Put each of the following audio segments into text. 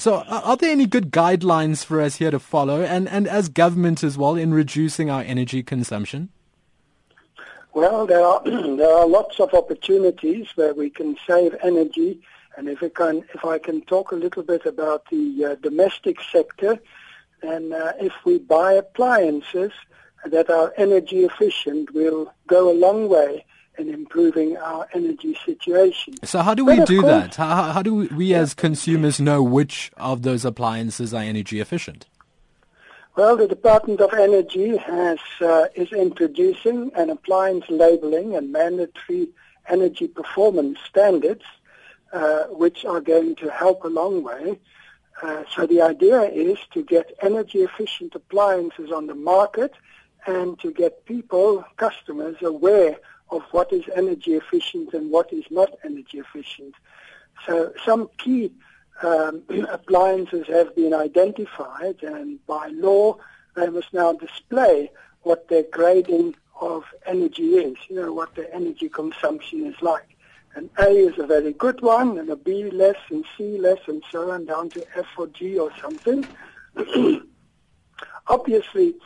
So, are there any good guidelines for us here to follow, and, and as government as well, in reducing our energy consumption? Well, there are there are lots of opportunities where we can save energy, and if I can if I can talk a little bit about the uh, domestic sector, then uh, if we buy appliances that are energy efficient, we'll go a long way in improving our energy situation. So how do we do course, that? How, how do we as consumers know which of those appliances are energy efficient? Well, the Department of Energy has uh, is introducing an appliance labeling and mandatory energy performance standards, uh, which are going to help a long way. Uh, so the idea is to get energy efficient appliances on the market and to get people, customers, aware of what is energy efficient and what is not energy efficient. So some key um, appliances have been identified and by law they must now display what their grading of energy is, you know, what their energy consumption is like. And A is a very good one, and a B less, and C less, and so on, down to F or G or something. Obviously,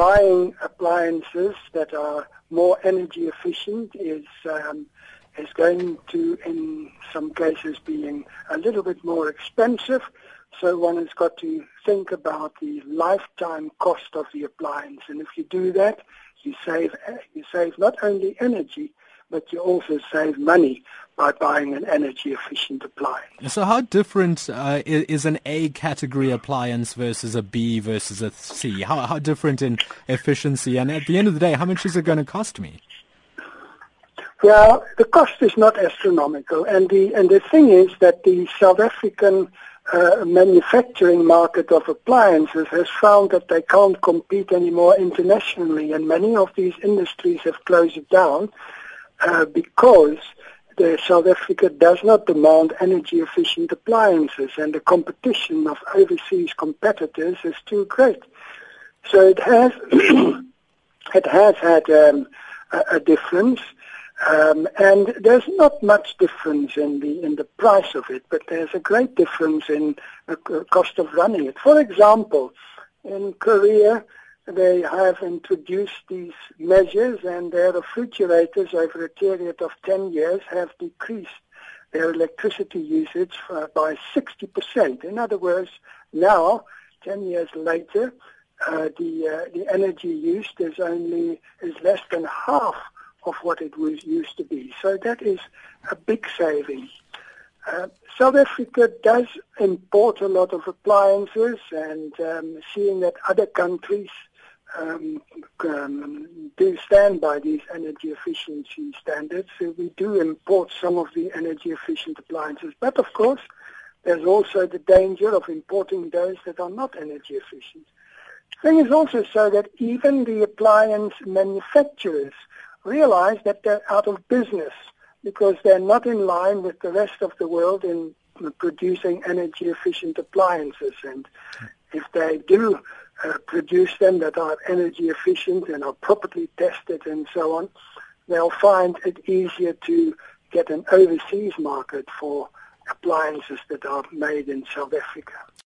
buying appliances that are more energy efficient is um, is going to, in some cases, being a little bit more expensive. So one has got to think about the lifetime cost of the appliance, and if you do that, you save you save not only energy but you also save money by buying an energy efficient appliance. So how different uh, is an A category appliance versus a B versus a C? How, how different in efficiency? And at the end of the day, how much is it going to cost me? Well, the cost is not astronomical, and the and the thing is that the South African uh, manufacturing market of appliances has found that they can't compete anymore internationally, and many of these industries have closed down uh, because the South Africa does not demand energy efficient appliances and the competition of overseas competitors is too great. So it has it has had um, a, a, difference. Um, and there's not much difference in the in the price of it, but there's a great difference in the cost of running it. For example, in Korea, they have introduced these measures and their refrigerators over a period of 10 years have decreased their electricity usage by 60%. In other words, now, 10 years later, uh, the uh, the energy used is only is less than half of what it was used to be. So that is a big saving. Uh, South Africa does import a lot of appliances, and um, seeing that other countries um, um, do stand by these energy efficiency standards. So we do import some of the energy efficient appliances. But of course, there's also the danger of importing those that are not energy efficient. Thing is also so that even the appliance manufacturers realize that they're out of business because they're not in line with the rest of the world in producing energy efficient appliances. And if they do produce them that are energy efficient and are properly tested and so on, they'll find it easier to get an overseas market for appliances that are made in South Africa.